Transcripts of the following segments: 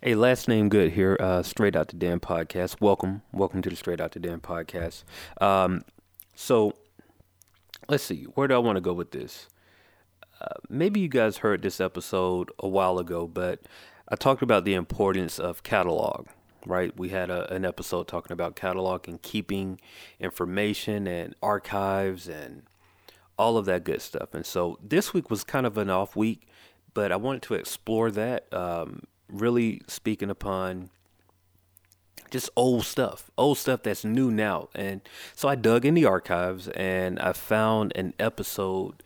Hey, last name good here. Uh, Straight Out the Den podcast. Welcome, welcome to the Straight Out the Den podcast. Um, so, let's see. Where do I want to go with this? Uh, maybe you guys heard this episode a while ago, but I talked about the importance of catalog. Right, we had a, an episode talking about catalog and keeping information and archives and all of that good stuff. And so this week was kind of an off week, but I wanted to explore that. Um, really speaking upon just old stuff, old stuff that's new now. And so I dug in the archives and I found an episode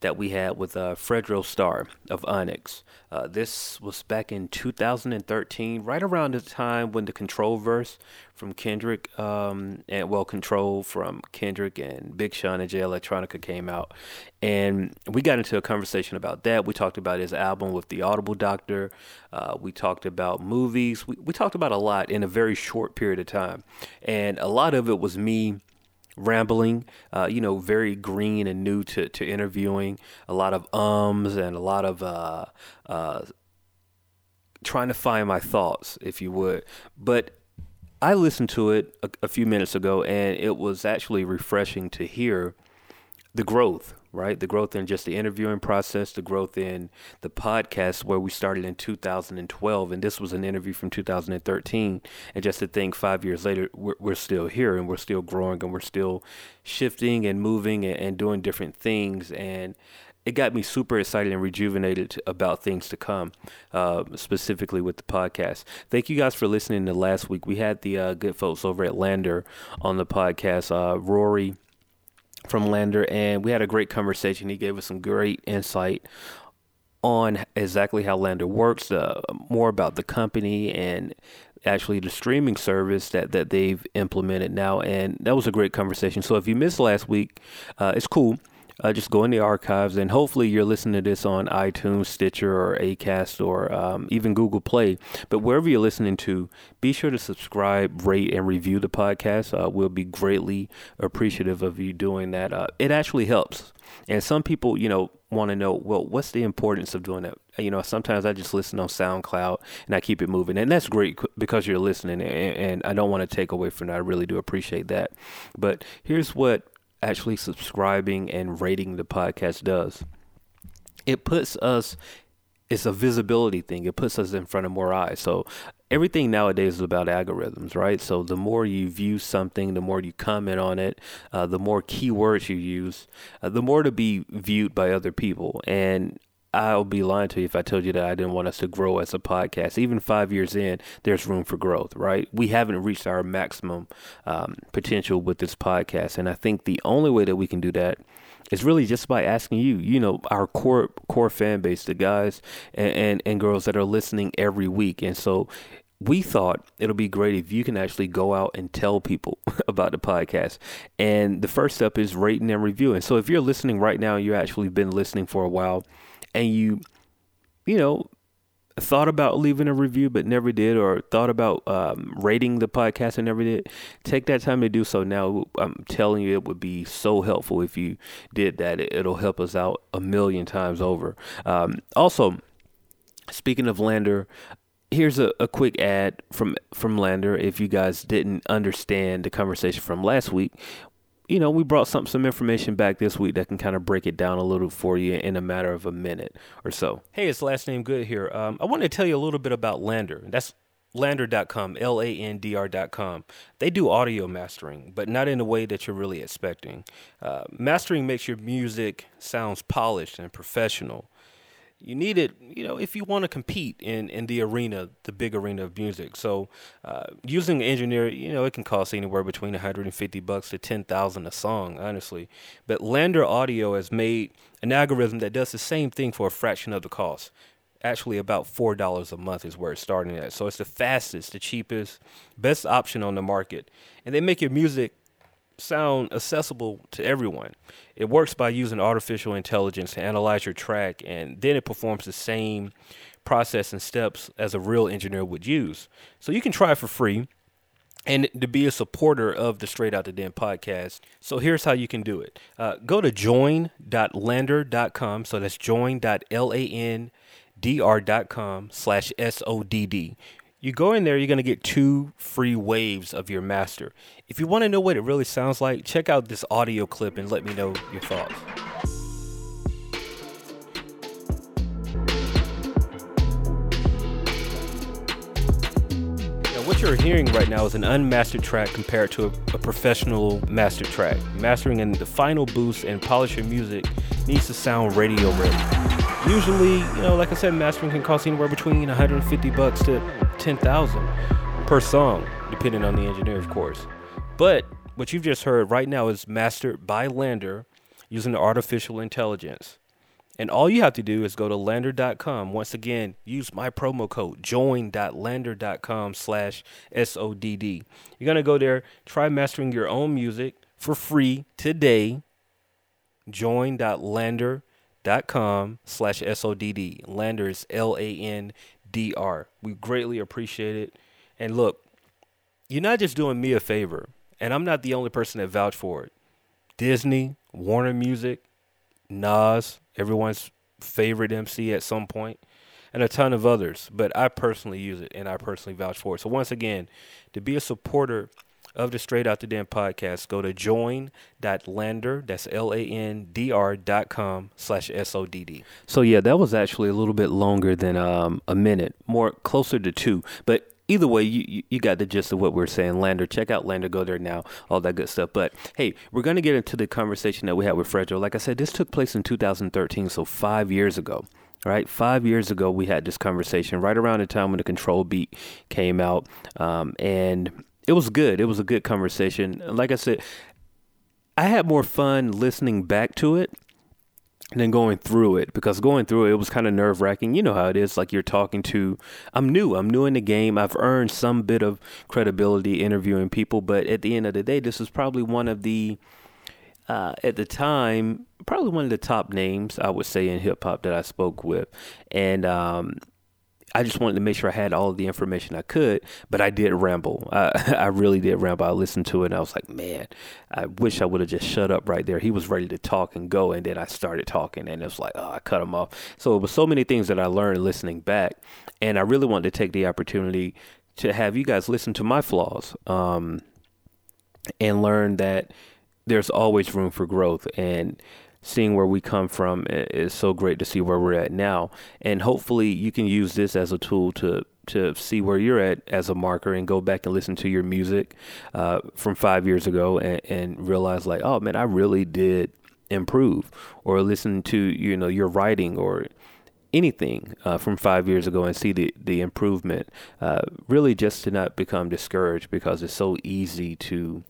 that we had with uh, Fredro Starr of Onyx. Uh, this was back in 2013, right around the time when the Control verse from Kendrick, um, and well, Control from Kendrick and Big Sean and Jay Electronica came out. And we got into a conversation about that. We talked about his album with the Audible Doctor. Uh, we talked about movies. We, we talked about a lot in a very short period of time. And a lot of it was me rambling, uh, you know, very green and new to, to interviewing, a lot of ums and a lot of uh, uh, trying to find my thoughts, if you would. But I listened to it a, a few minutes ago, and it was actually refreshing to hear the growth right? The growth in just the interviewing process, the growth in the podcast where we started in 2012, and this was an interview from 2013. And just to think, five years later, we're, we're still here and we're still growing and we're still shifting and moving and, and doing different things. And it got me super excited and rejuvenated about things to come, uh, specifically with the podcast. Thank you guys for listening to last week. We had the uh, good folks over at LANDR on the podcast, uh, Rory from LANDR, and we had a great conversation. He gave us some great insight on exactly how LANDR works, uh, more about the company and actually the streaming service that, that they've implemented now. And that was a great conversation. So if you missed last week, uh, it's cool uh, just go in the archives and hopefully you're listening to this on iTunes, Stitcher, or Acast, or um, even Google Play. But wherever you're listening to, be sure to subscribe, rate, and review the podcast. Uh, we'll be greatly appreciative of you doing that. Uh, it actually helps. And some people, you know, want to know, well, what's the importance of doing that? You know, sometimes I just listen on SoundCloud and I keep it moving. And that's great because you're listening. And, and I don't want to take away from that. I really do appreciate that. But here's what actually subscribing and rating the podcast does. It puts us it's a visibility thing. It puts us in front of more eyes. So everything nowadays is about algorithms, right? So the more you view something, the more you comment on it, uh, the more keywords you use, uh, the more to be viewed by other people. And I'll be lying to you if I told you that I didn't want us to grow as a podcast. Even five years in, there's room for growth, right? We haven't reached our maximum um, potential with this podcast, and I think the only way that we can do that is really just by asking you, you know, our core core fan base, the guys and, and, and girls that are listening every week, and so we thought it'll be great if you can actually go out and tell people about the podcast. And the first step is rating and reviewing. So if you're listening right now, you actually been listening for a while and you, you know, thought about leaving a review but never did, or thought about um, rating the podcast and never did, take that time to do so now. I'm telling you, it would be so helpful if you did that. It'll help us out a million times over. Um, also, speaking of LANDR, here's a, a quick ad from from LANDR. If you guys didn't understand the conversation from last week, you know, we brought some some information back this week that can kind of break it down a little for you in a matter of a minute or so. Hey, it's last name good here. Um, I want to tell you a little bit about LANDR. That's landr.com, L A N D R.com. They do audio mastering, but not in the way that you're really expecting. Uh, mastering makes your music sounds polished and professional you need it, you know, if you want to compete in, in the arena, the big arena of music. So, uh, using an engineer, you know, it can cost anywhere between 150 bucks to 10,000 a song, honestly. But LANDR Audio has made an algorithm that does the same thing for a fraction of the cost. Actually, about four dollars a month is where it's starting at. So it's the fastest, the cheapest, best option on the market, and they make your music sound accessible to everyone. It works by using artificial intelligence to analyze your track, and then it performs the same process and steps as a real engineer would use. So you can try it for free and to be a supporter of the Straight Out the Den podcast. So here's how you can do it. Uh, go to join.landr.com. So that's join.landr dr.com slash S-O-D-D. You go in there, you're going to get two free waves of your master. If you want to know what it really sounds like, check out this audio clip and let me know your thoughts. what you're hearing right now is an unmastered track compared to a, a, professional master track. Mastering in the final boost and polish your music needs to sound radio ready. Usually, you know, like I said, mastering can cost anywhere between 150 bucks to 10,000 per song, depending on the engineer, of course. But what you've just heard right now is mastered by LANDR using artificial intelligence. And all you have to do is go to landr.com. Once again, use my promo code join.landr.com slash SODD. You're going to go there, try mastering your own music for free today. Join.landr.com slash SODD. LANDR is L-A-N-D-R. We greatly appreciate it. And look, you're not just doing me a favor, and I'm not the only person that vouched for it. Disney, Warner Music, Nas, everyone's favorite MC at some point, and a ton of others. But I personally use it and I personally vouch for it. So once again, to be a supporter of the Straight Out the Den podcast, go to join.landr, that's L-A-N-D-R dot com slash S-O-D-D. So yeah, that was actually a little bit longer than um, a minute, more closer to two. But either way, you, you got the gist of what we're saying. LANDR, check out LANDR, go there now, all that good stuff. But hey, we're going to get into the conversation that we had with Fredro. Like I said, this took place in 2013, so five years ago. Right, five years ago, we had this conversation right around the time when the control beat came out, um, and it was good. It was a good conversation. Like I said, I had more fun listening back to it than going through it because going through it, it was kind of nerve wracking. You know how it is. Like you're talking to, I'm new. I'm new in the game. I've earned some bit of credibility interviewing people, but at the end of the day, this is probably one of the, uh, at the time, probably one of the top names I would say in hip hop that I spoke with, and um, I just wanted to make sure I had all the information I could, but I did ramble. I, I really did ramble. I listened to it and I was like, man, I wish I would have just shut up right there. He was ready to talk and go, and then I started talking, and it was like, oh, I cut him off. So it was so many things that I learned listening back, and I really wanted to take the opportunity to have you guys listen to my flaws um, and learn that there's always room for growth. And seeing where we come from is so great to see where we're at now. And hopefully you can use this as a tool to to see where you're at as a marker and go back and listen to your music uh, from five years ago and, and realize like, oh man, I really did improve. Or listen to you know your writing or anything uh, from five years ago and see the the improvement. Uh, really, just to not become discouraged because it's so easy to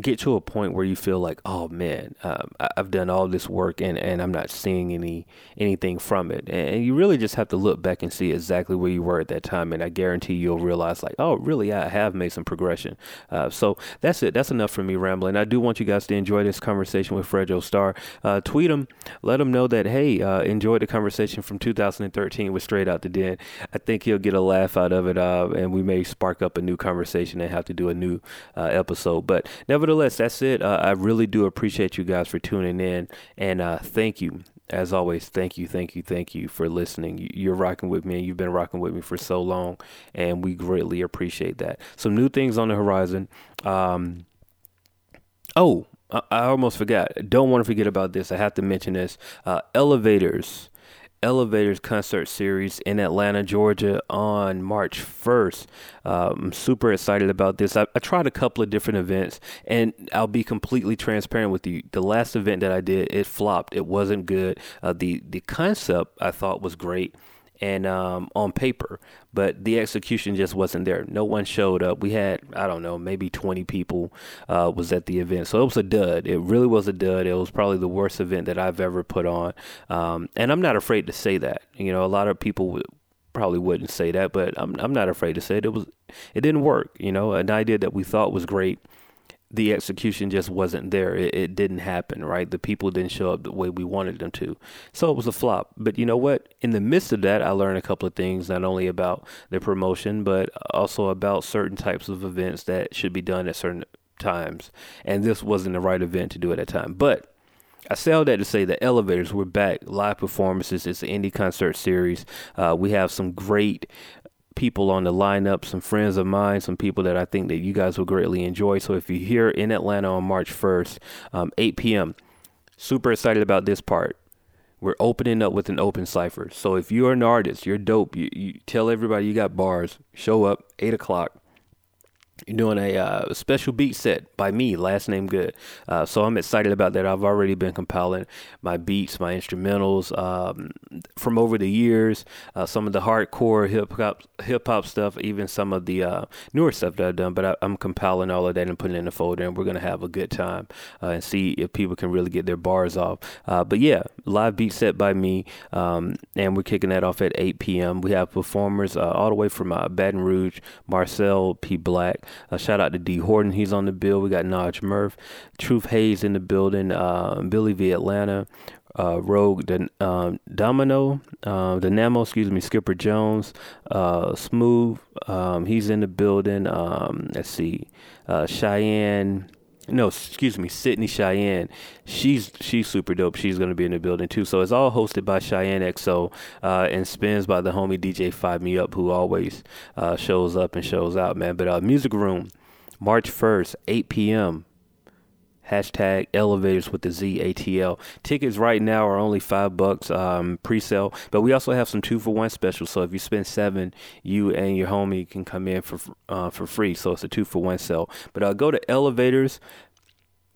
get to a point where you feel like, oh man, um, I've done all this work and, and I'm not seeing any anything from it. And you really just have to look back and see exactly where you were at that time. And I guarantee you'll realize like, oh, really, I have made some progression. Uh, so that's it. That's enough for me rambling. I do want you guys to enjoy this conversation with Fredro Starr. Uh, tweet him, let him know that, hey, uh, enjoyed the conversation from 2013 with Straight Out the Den. I think he'll get a laugh out of it. Uh, and we may spark up a new conversation and have to do a new uh, episode. But nevertheless, that's it. Uh, I really do appreciate you guys for tuning in, and uh, thank you. As always, thank you, thank you, thank you for listening. You're rocking with me, and you've been rocking with me for so long, and we greatly appreciate that. Some new things on the horizon. Um, oh, I, I almost forgot. Don't want to forget about this. I have to mention this. Uh, Elevatorz Elevatorz concert series in Atlanta, Georgia on March 1st. Uh, I'm super excited about this. I, I, tried a couple of different events, and I'll be completely transparent with you. The last event that I did, it flopped. It wasn't good. Uh, the the concept I thought was great and um, on paper, but the execution just wasn't there. No one showed up. We had I don't know maybe 20 people uh, was at the event, so it was a dud. It really was a dud. It was probably the worst event that I've ever put on, um, and I'm not afraid to say that. You know, a lot of people probably wouldn't say that, but I'm I'm not afraid to say it. It was it didn't work. You know, an idea that we thought was great the execution just wasn't there. It, it, didn't happen, right? The people didn't show up the way we wanted them to. So it was a flop. But you know what? In the midst of that, I learned a couple of things, not only about the promotion, but also about certain types of events that should be done at certain times. And this wasn't the right event to do at that time. But I say all that to say the Elevatorz. We're back live performances. It's an indie concert series. Uh, we have some great people on the lineup, some friends of mine, some people that I think that you guys will greatly enjoy. So if you're here in Atlanta on March 1st, um, 8 p.m., super excited about this part. We're opening up with an open cipher. So if you're an artist, you're dope. You, you tell everybody you got bars. Show up eight o'clock doing a uh, special beat set by me, last name good. Uh, so I'm excited about that. I've already been compiling my beats, my instrumentals um, from over the years. Uh, some of the hardcore hip hop, hip hop stuff, even some of the uh, newer stuff that I've done. But I, am compiling all of that and putting it in a folder, and we're gonna have a good time uh, and see if people can really get their bars off. Uh, but yeah, live beat set by me, um, and we're kicking that off at 8 p.m. We have performers all the way from Baton Rouge, Marcel P. Black. Uh, shout out to D Horton, he's on the bill. We got Naj Murph, Truth Hayes in the building, uh, Billy V Atlanta, uh, Rogue the, um, Domino, uh, the Namo, excuse me, Skipper Jones, uh, Smooth, um, he's in the building. Um, let's see, uh, Cheyenne no, excuse me, Sydney Cheyenne. She's she's super dope. She's gonna be in the building too. So it's all hosted by Cheyenne XO uh, and spins by the homie DJ Five Me Up, who always uh, shows up and shows out, man. But uh, Music Room, March first, 8 p.m hashtag elevators with the ZATL. Tickets right now are only five bucks um, pre-sale, but we also have some two for one specials. So if you spend seven, you and your homie can come in for uh, for free. So it's a two for one sale. But uh, go to elevators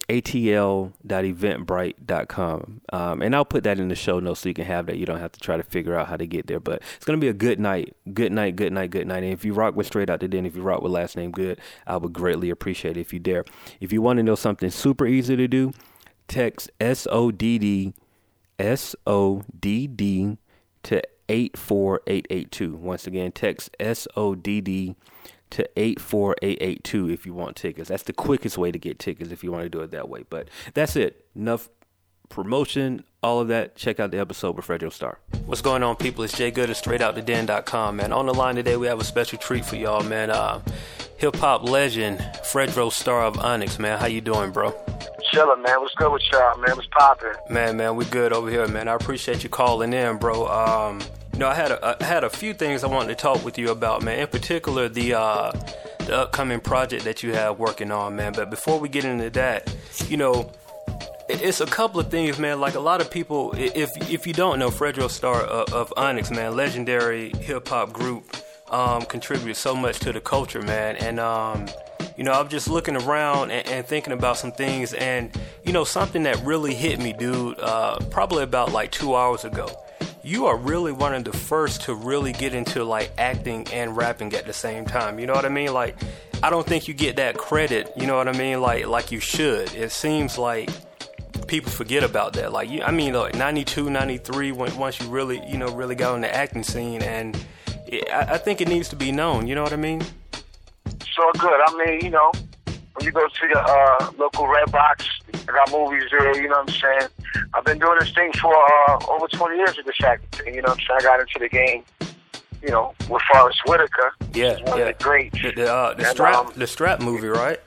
atl.eventbrite.com. Um, and I'll put that in the show notes so you can have that. You don't have to try to figure out how to get there. But it's going to be a good night. Good night, good night, good night. And if you rock with Straight Out the Den, if you rock with Last Name Good, I would greatly appreciate it if you dare. If you want to know something super easy to do, text SODD, SODD to 84882. Once again, text SODD to 84882 if you want tickets. That's the quickest way to get tickets if you want to do it that way. But that's it. Enough promotion, all of that. Check out the episode with Fredro Starr. What's going on, people? It's Jay Good at StraightOutTheDen.com, man. On the line today, we have a special treat for y'all, man. Uh, Hip hop legend Fredro Starr of Onyx, man. How you doing, bro? Chilling, man. What's good with y'all, man? What's popping? Man, man, we good over here, man. I appreciate you calling in, bro. Um, you know, I had a, I had a few things I wanted to talk with you about, man. In particular, the uh, the upcoming project that you have working on, man. But before we get into that, you know, it's a couple of things, man. Like a lot of people, if if you don't know, Fredro Starr of, of Onyx, man, legendary hip hop group, um, contributes so much to the culture, man. And um, you know, I'm just looking around and, and, thinking about some things, and you know, something that really hit me, dude. Uh, probably about like two hours ago you are really one of the first to really get into like acting and rapping at the same time. You know what I mean? Like, I don't think you get that credit. You know what I mean? Like, like you should. It seems like people forget about that. Like, you, I mean, like 92, 93, when, once you really, you know, really got on the acting scene, and it, I, I think it needs to be known. You know what I mean? So good. I mean, you know, when you go to the uh, local red box, I got movies there. You know what I'm saying? I've been doing this thing for uh, over 20 years with this acting thing. You know what I'm saying? I got into the game. You know, with Forest Whitaker. Yeah, one yeah. Of the great. The, the, uh, the and, strap, um, the strap movie, right?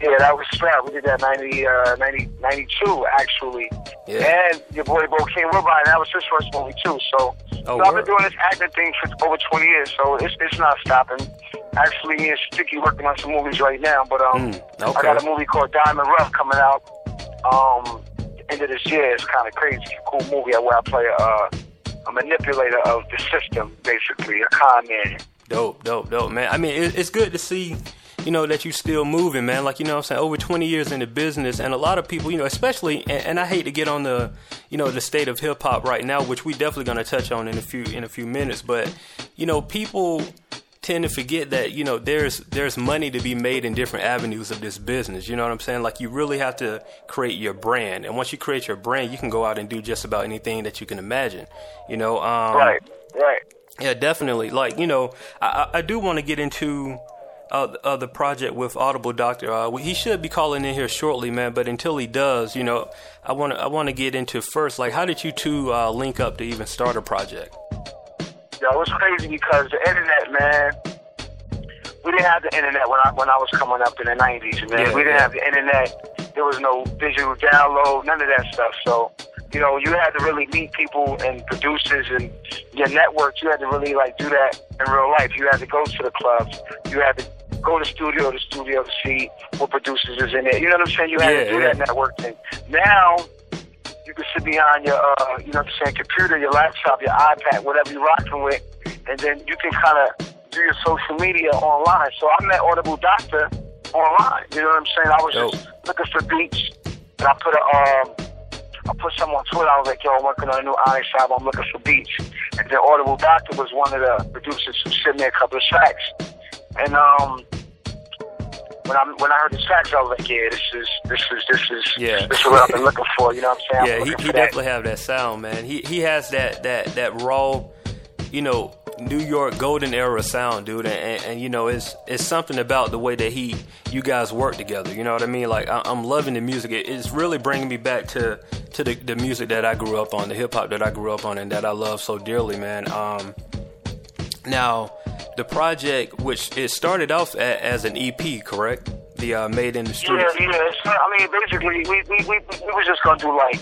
Yeah, that was Strap. We did that 90, uh, 90, 92, actually. Yeah. And your boy Bokeem Woodbine, that was his first movie, too. So, oh, so I've been doing this acting thing for over 20 years, so it's, it's not stopping. Actually, me and Sticky working on some movies right now, but um, mm, okay. I got a movie called Diamond Rough coming out um, end of this year. It's kind of crazy. Cool movie where I play a, a manipulator of the system, basically, a con man. Dope, dope, dope, man. I mean, it's good to see you know, that you're still moving, man. Like, you know I'm saying? Over 20 years in the business. And a lot of people, you know, especially, and, and I hate to get on the, you know, the state of hip hop right now, which we definitely going to touch on in a few, in a few minutes. But, you know, people tend to forget that, you know, there's, there's money to be made in different avenues of this business. You know what I'm saying? Like, you really have to create your brand. And once you create your brand, you can go out and do just about anything that you can imagine, you know? Um, right, right. Yeah, definitely. Like, you know, I, I do want to get into, uh, uh, the project with Audible Doctor. Uh, he should be calling in here shortly, man. But until he does, you know, I want to I want to get into first, like, how did you two uh, link up to even start a project? Yo, it was crazy because the internet, man. we didn't have the internet when I when I was coming up in the '90s, man. Yeah, we didn't yeah. have the internet. There was no visual download, none of that stuff. So you know, you had to really meet people and producers and your network. You had to really like do that in real life. You had to go to the clubs. You had to go to studio to studio to see what producers is in there. You know what I'm saying? You had yeah, to do that network thing. Now you can sit behind your, uh, you know what I'm saying, computer, your laptop, your iPad, whatever you're rocking with, and then you can kind of do your social media online. So I met Audible Doctor online. You know what I'm saying? I was Dope. just looking for beats, and I put a um, I put something on Twitter. I was like, yo, I'm working on a new Onyx album. I'm looking for beats. And then Audible Doctor was one of the producers who sent me a couple of tracks. And um, when I when I heard the tracks, I was like, yeah, this is this is this is yeah. this is what I've been looking for. You know what I'm saying? Yeah, he, he definitely have that sound, man. He he has that that that raw, you know, New York golden era sound, dude, and, and, you know it's it's something about the way that he you guys work together. You know what I mean? Like I, am loving the music. It, it's really bringing me back to to the, the music that I grew up on, the hip hop that I grew up on, and that I love so dearly, man. Um, now, the project, which it started off a, as an EP, correct? The uh, Made in the Streets. Yeah, yeah. I mean, basically, we we we, we were just gonna do like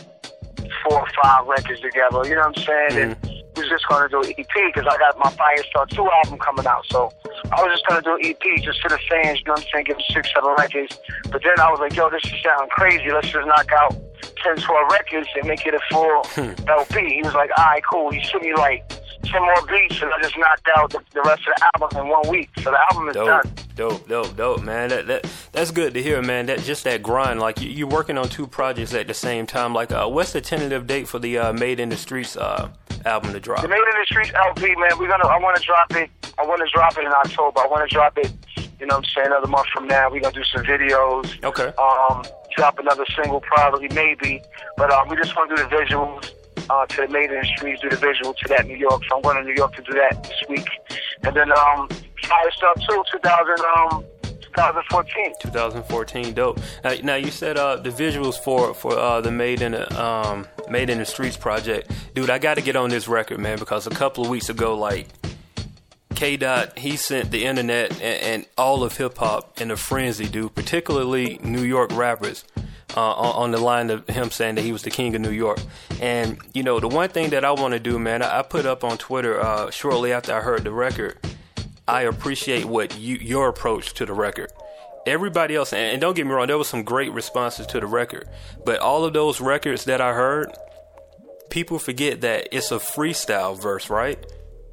four or five records together. You know what I'm saying? Mm-hmm. And, was just going to do an EP because I got my Firestarr 2 album coming out. So I was just going to do an EP just for the fans, you know what I'm saying, give them six, seven records. But then I was like, yo, this is sounding crazy. Let's just knock out 10, 12 records and make it a full hmm. LP. He was like, all right, cool. He sent me like 10 more beats and I just knocked out the, the rest of the album in one week. So the album is dope, done. Dope, dope, dope, man. That, that that's good to hear, man. That just that grind. Like you, you're working on two projects at the same time. Like, uh, what's the tentative date for the uh, Made in the Streets uh, album to drop? The Made in the Streets LP, man. We're gonna. I want to drop it. I want to drop it in October. I want to drop it. You know what I'm saying? Another month from now, we're gonna do some videos. Okay. Um, drop another single, probably, maybe. But um, we just want to do the visuals. Uh, to the Made in the Streets, do the visual to that New York. So I'm going to New York to do that this week. And then um, Firestarr 2, 2000, um, 2014. 2014, dope. Now, now you said uh, the visuals for for uh, the Made in the um, Made in the Streets project, dude. I got to get on this record, man, because a couple of weeks ago, like K Dot, he sent the internet and, and all of hip hop in a frenzy, dude. Particularly New York rappers. Uh, on, on, the line of him saying that he was the king of New York. And, you know, the one thing that I want to do, man, I, I, put up on Twitter uh, shortly after I heard the record I appreciate what you your approach to the record. Everybody else, and don't get me wrong, there was some great responses to the record, but all of those records that I heard, people forget that it's a freestyle verse, right?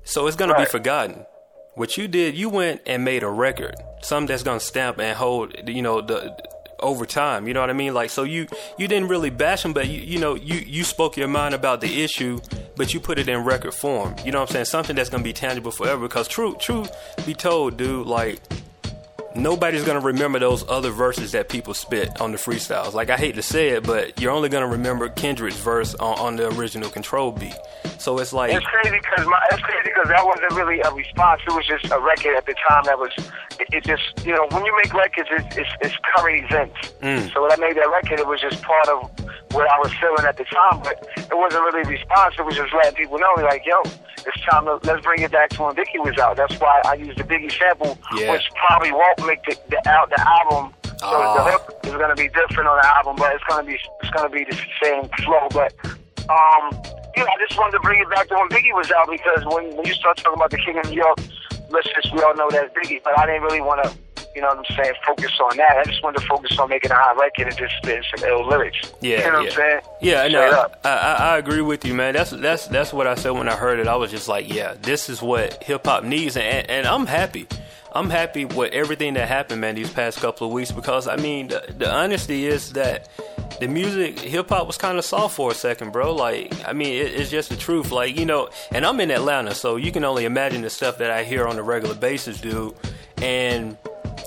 So it's gonna right. be forgotten. What you did, you went and made a record, something that's gonna stamp and hold, you know, the over time. You know what I mean? Like, so you you didn't really bash him, but you you know you you spoke your mind about the issue, but you put it in record form. You know what I'm saying? Something that's gonna be tangible forever. Because true truth be told, dude, like nobody's gonna remember those other verses that people spit on the freestyles. Like I hate to say it, but you're only gonna remember Kendrick's verse on, on the original Control beat. So it's like it's crazy because my it's crazy because that wasn't really a response. It was just a record at the time that was. It, it just you know when you make records, it's it's, it's current events. Mm. So when I made that record, it was just part of what I was feeling at the time. But it wasn't really a response. It was just letting people know, like, yo, it's time to let's bring it back to when Biggie was out. That's why I used the Biggie sample, yeah. which probably won't make the the, out the album. So oh. the hook is gonna be different on the album, but it's gonna be it's gonna be the same flow. But um, you know, I just wanted to bring it back to when Biggie was out because when, when you start talking about the King of New York, let's just we all know that's Biggie. But I didn't really want to, you know what I'm saying, focus on that. I just wanted to focus on making a hot record and just spitting some ill lyrics. Yeah, you know yeah. what I'm saying? Yeah, no, I, I, I agree with you, man. That's that's that's what I said when I heard it. I was just like, yeah, this is what hip hop needs, and, and I'm happy. I'm happy with everything that happened, man, these past couple of weeks because I mean, the, the honesty is that the music, hip hop was kind of soft for a second, bro. Like, I mean, it, it's just the truth. Like, you know, and I'm in Atlanta, so you can only imagine the stuff that I hear on a regular basis, dude. And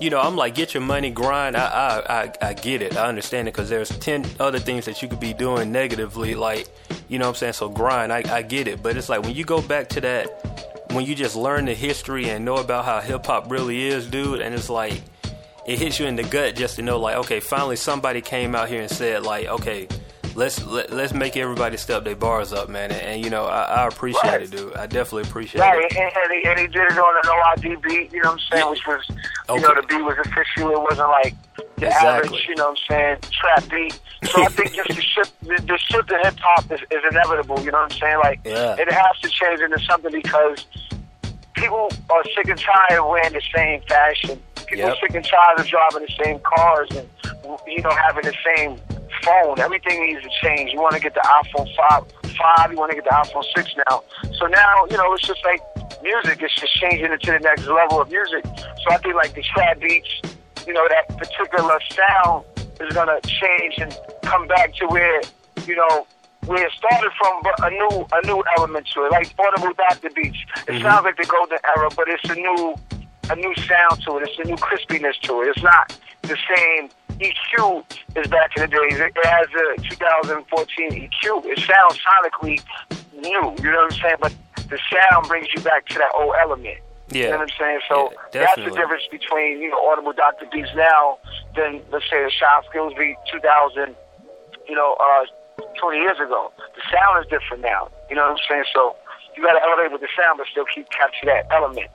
you know, I'm like, get your money, grind. I, I, I, I get it. I understand it because there's 10 other things that you could be doing negatively. Like, you know what I'm saying? So grind. I, I get it. But it's like when you go back to that when you just learn the history and know about how hip hop really is, dude, and it's like it hits you in the gut just to know, like, okay, finally somebody came out here and said, like, okay, let's let, us let us make everybody step their bars up, man. And, and you know, I, I appreciate right. it, dude. I definitely appreciate right. it. And, and, he, and he did it on a No I.D. beat. You know what I'm saying? Which was, you okay. know, the beat was official. It wasn't like the exactly. average, you know what I'm saying, trap beat. So I think just the shift, the, the shift to hip hop is, is inevitable. You know what I'm saying? Like, yeah. it has to change into something because people are sick and tired of wearing the same fashion. People yep. are sick and tired of driving the same cars and you know having the same phone. Everything needs to change. You want to get the iPhone five, five. You want to get the iPhone six now. So now you know it's just like music. It's just changing it to the next level of music. So I think like the trap beats, you know, that particular sound is gonna change and come back to where you know where it started from, but a new a new element to it, like Portable Doctor Beats. It mm-hmm. sounds like the golden era, but it's a new a new sound to it. It's a new crispiness to it. It's not the same EQ as back in the days. It has a 2014 EQ. It sounds sonically new. You know what I'm saying? But the sound brings you back to that old element. Yeah. You know what I'm saying? So yeah, that's the difference between, you know, Audible Dr. Beats now than, let's say, a Chyskillz beat 2000, you know, uh, 20 years ago. The sound is different now. You know what I'm saying? So you got to elevate with the sound, but still keep capture that element.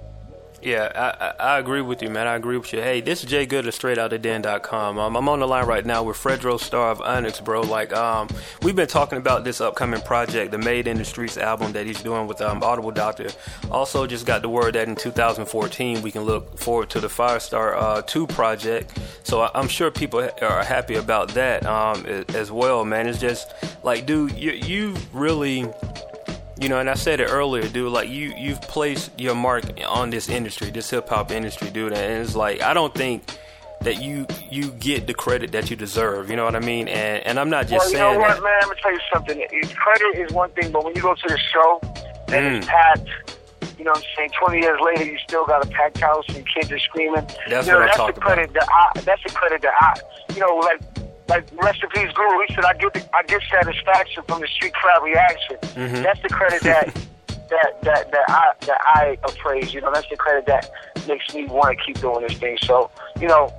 Yeah, I, I, agree with you, man. I agree with you. Hey, this is Jay Good of StraightOutTheDen.com. Um, I'm on the line right now with Fredro Starr of Onyx, bro. Like, um, we've been talking about this upcoming project, the Made in the Streets album that he's doing with um, Audible Doctor. Also, just got the word that in 2014 we can look forward to the Firestarr uh, 2 project. So I, am sure people are happy about that um, as well, man. It's just like, dude, you, you really you know, and I said it earlier, dude. Like you, you've placed your mark on this industry, this hip hop industry, dude. And it's like I don't think that you you get the credit that you deserve. You know what I mean? And and I'm not just well, saying. You know what, that. man? I'm gonna tell you something. Credit is one thing, but when you go to the show and mm. it's packed, you know what I'm saying? 20 years later, you still got a packed house and kids are screaming. That's you know, what that's I'm the credit about. that I. That's the credit that I. You know, like like rest in peace, Guru. He said, "I get the, I get satisfaction from the street crowd reaction." Mm-hmm. That's the credit that that that that I that I appraise. You know, that's the credit that makes me want to keep doing this thing. So, you know,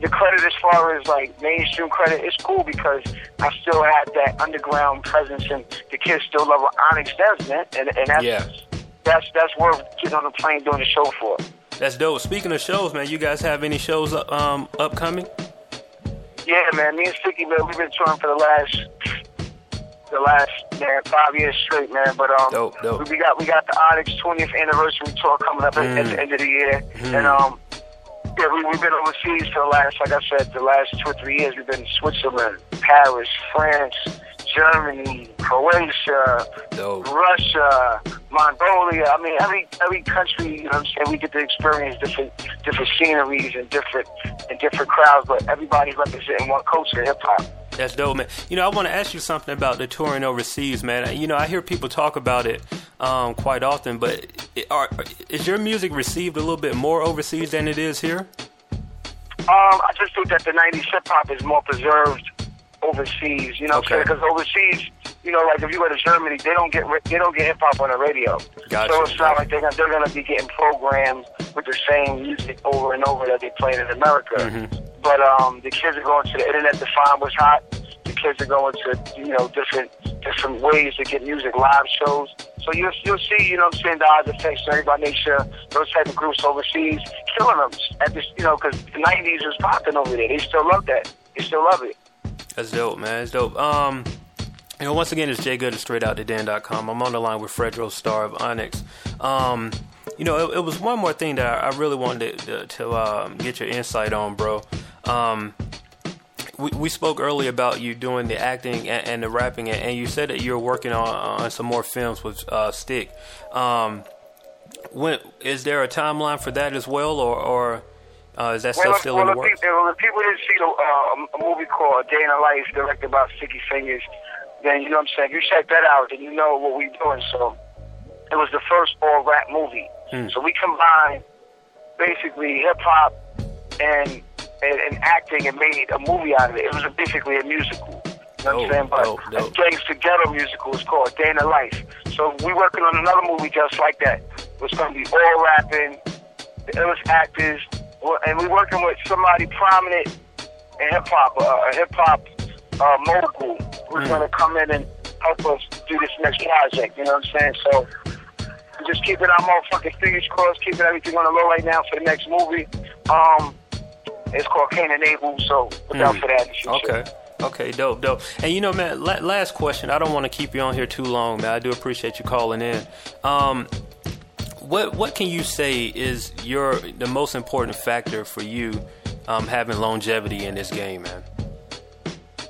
the credit as far as like mainstream credit is cool because I still had that underground presence and the kids still love what Onyx does, man. And and that's yeah. that's that's worth getting on the plane doing the show for. That's dope. Speaking of shows, man, you guys have any shows um upcoming? Yeah, man. Me and Sticky, man, we've been touring for the last the last man five years straight, man. But um, dope, dope. we got we got the Onyx 20th anniversary tour coming up mm. at, the mm. end of the year, mm. and um, yeah, we, we've been overseas for the last, like I said, the last two or three years. We've been in Switzerland, Paris, France, Germany, Croatia, Dope. Russia, Mongolia. I mean, every every country, you know what I'm saying, we get to experience different different sceneries and different and different crowds, but everybody's representing one culture, hip hop. That's dope, man. You know, I want to ask you something about the touring overseas, man. You know, I hear people talk about it um, quite often, but it, are, is your music received a little bit more overseas than it is here? Um, I just think that the '90s hip hop is more preserved overseas. You know, okay. because overseas, you know, like if you go to Germany, they don't get they don't get hip hop on the radio. Gotcha. So it's not like they're gonna, they're going to be getting programmed with the same music over and over that they played in America. Mm-hmm. But um, the kids are going to the internet to find what's hot. The kids are going to you know different different ways to get music, live shows. So you'll you'll see, you know, what I'm saying the odds effects. So everybody make sure those type of groups overseas killing them at this, you know, because the '90s was popping over there. They still love that. They still love it. That's dope, man. That's dope. Um, you know, once again, it's Jay Good of StraightOutTheDen.com. I'm on the line with Fredro Starr of Onyx. Um, you know, it, it, was one more thing that I, really wanted to, to um, get your insight on, bro. Um, we, we spoke earlier about you doing the acting and, and the rapping, and, and, you said that you're working on, on some more films with uh, Stick. Um, when is there a timeline for that as well, or, or uh, is that well, still well, in the works? People, well, if people didn't see the, uh, a movie called a Day in the Life, directed by Sticky Fingers, then you know what I'm saying. If you check that out, then you know what we're doing. So it was the first all rap movie. Hmm. So we combined basically hip hop and, and, and acting and made a movie out of it. It was basically a musical. You know what I'm saying? But dope, dope. a gangster ghetto musical is called Day in the Life. So we're working on another movie just like that. It's gonna be all rapping, the illest actors, and we're working with somebody prominent in hip hop, uh, a hip hop uh, mogul who's mm. going to come in and help us do this next project. You know what I'm saying? So just keeping our motherfucking fingers crossed, keeping everything on the low right now for the next movie. Um, it's called Cain and Abel, so look out mm. for that. Okay. Okay, dope, dope. And you know, man, la- last question. I don't want to keep you on here too long, man. I do appreciate you calling in. Um, what what can you say is your the most important factor for you um, having longevity in this game, man?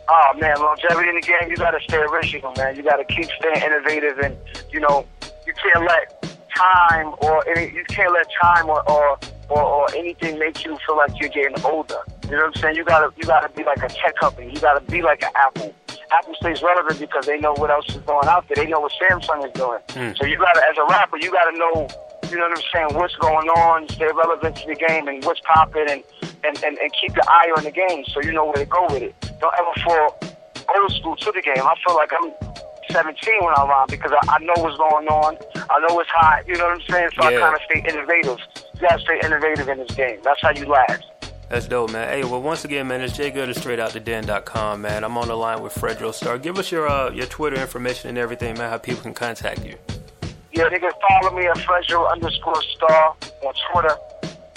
Oh man, longevity in the game, you gotta stay original, man. You gotta keep staying innovative, and you know, you can't let time or any, you can't let time or, or or, or anything make you feel like you're getting older. You know what I'm saying? You gotta you gotta be like a tech company. You gotta be like an Apple. Apple stays relevant because they know what else is going out there. They know what Samsung is doing. Mm. So you gotta, as a rapper, you gotta know, you know what I'm saying, what's going on, stay relevant to the game and what's popping, and and, and and keep your eye on the game so you know where to go with it. Don't ever fall old school to the game. I feel like I'm 17 when I rhyme because I, I know what's going on. I know it's hot. You know what I'm saying? So yeah. I kind of stay innovative. You gotta stay innovative in this game. That's how you last. That's dope, man. Hey, well, once again, man, it's Jay Good of StraightOutTheDen.com, man. I'm on the line with Fredro Starr. Give us your uh, your Twitter information and everything, man, how people can contact you. Yeah, they can follow me at Fredro underscore Starr on Twitter.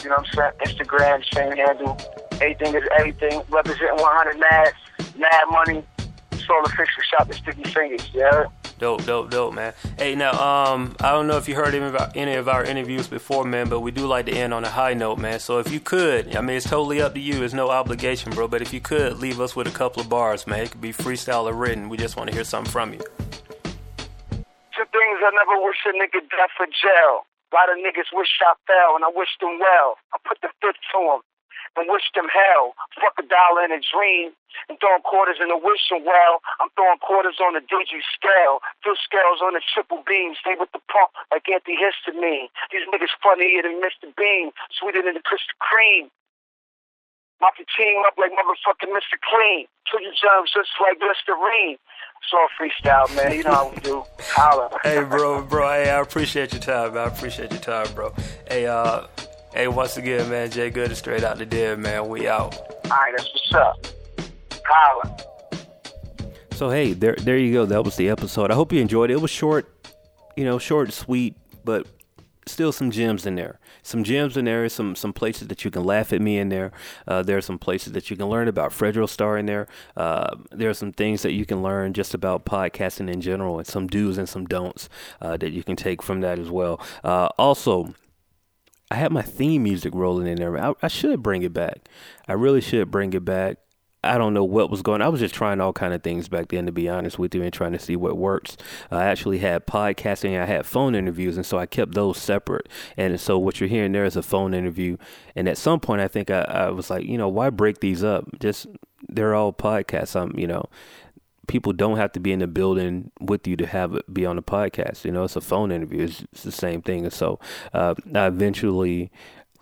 You know what I'm saying? Instagram, same handle. Anything is everything. Representing 100 Mad, Mad Money. Solar Fixer Shop at Sticky Fingers, yeah? Dope, dope, dope, man. Hey, now, um, I don't know if you heard any of, our, any of our interviews before, man, but we do like to end on a high note, man. So if you could, I mean, it's totally up to you. It's no obligation, bro. But if you could, leave us with a couple of bars, man. It could be freestyle or written. We just want to hear something from you. Two things I never wish a nigga death for jail. A lot of niggas wish I fell, and I wish them well. I put the fifth to them and wish them hell. Fuck a dollar in a dream and throwing quarters in the wishing well. I'm throwing quarters on the digi scale. Fill scales on the triple beam. Stay with the pump like antihistamine. These niggas funnier than Mr. Bean. Sweeter than the Krispy Kreme. Mop your team up like motherfucking Mr. Clean. Kill your germs just like Listerine. It's all freestyle, man. You know how we do. Holla. hey, bro, bro. Hey, I appreciate your time, man. I appreciate your time, bro. Hey, uh, Hey, once again, man, Jay Good is straight out the dead, man. We out. All right, that's what's up. Holla. So hey, there there you go. That was the episode. I hope you enjoyed it. It was short, you know, short and sweet, but still some gems in there. Some gems in there. Some some places that you can laugh at me in there. Uh, there are some places that you can learn about Fredro Starr in there. Uh, there are some things that you can learn just about podcasting in general, and some do's and some don'ts uh, that you can take from that as well. Uh, also I had my theme music rolling in there. I, I, should bring it back. I really should bring it back. I don't know what was going. on. I was just trying all kind of things back then, to be honest with you, and trying to see what works. I actually had podcasting. I had phone interviews, and so I kept those separate. And so what you're hearing there is a phone interview. And at some point, I think I, I was like, you know, why break these up? Just they're all podcasts. I'm, you know, people don't have to be in the building with you to have it be on the podcast. You know, it's a phone interview. It's, it's the same thing. And so uh, I eventually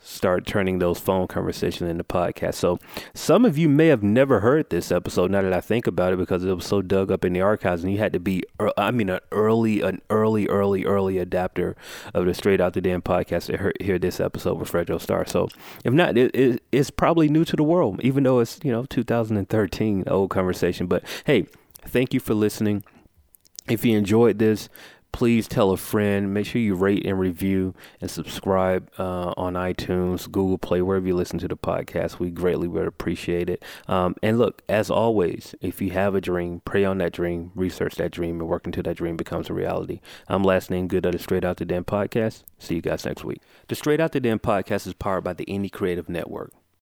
start turning those phone conversations into podcasts. So some of you may have never heard this episode now that I think about it because it was so dug up in the archives and you had to be er, I mean an early an early early early adapter of the Straight Out the Den podcast to hear, this episode with Fredro Starr. So if not it, it, it's probably new to the world even though it's you know 2013 old conversation but hey Thank you for listening. If you enjoyed this, please tell a friend. Make sure you rate and review and subscribe uh, on iTunes, Google Play, wherever you listen to the podcast. We greatly would appreciate it. Um, and look, as always, if you have a dream, pray on that dream, research that dream, and work until that dream becomes a reality. I'm last name good at the Straight Out the Den podcast. See you guys next week. The Straight Out the Den podcast is powered by the Indie Creative Network.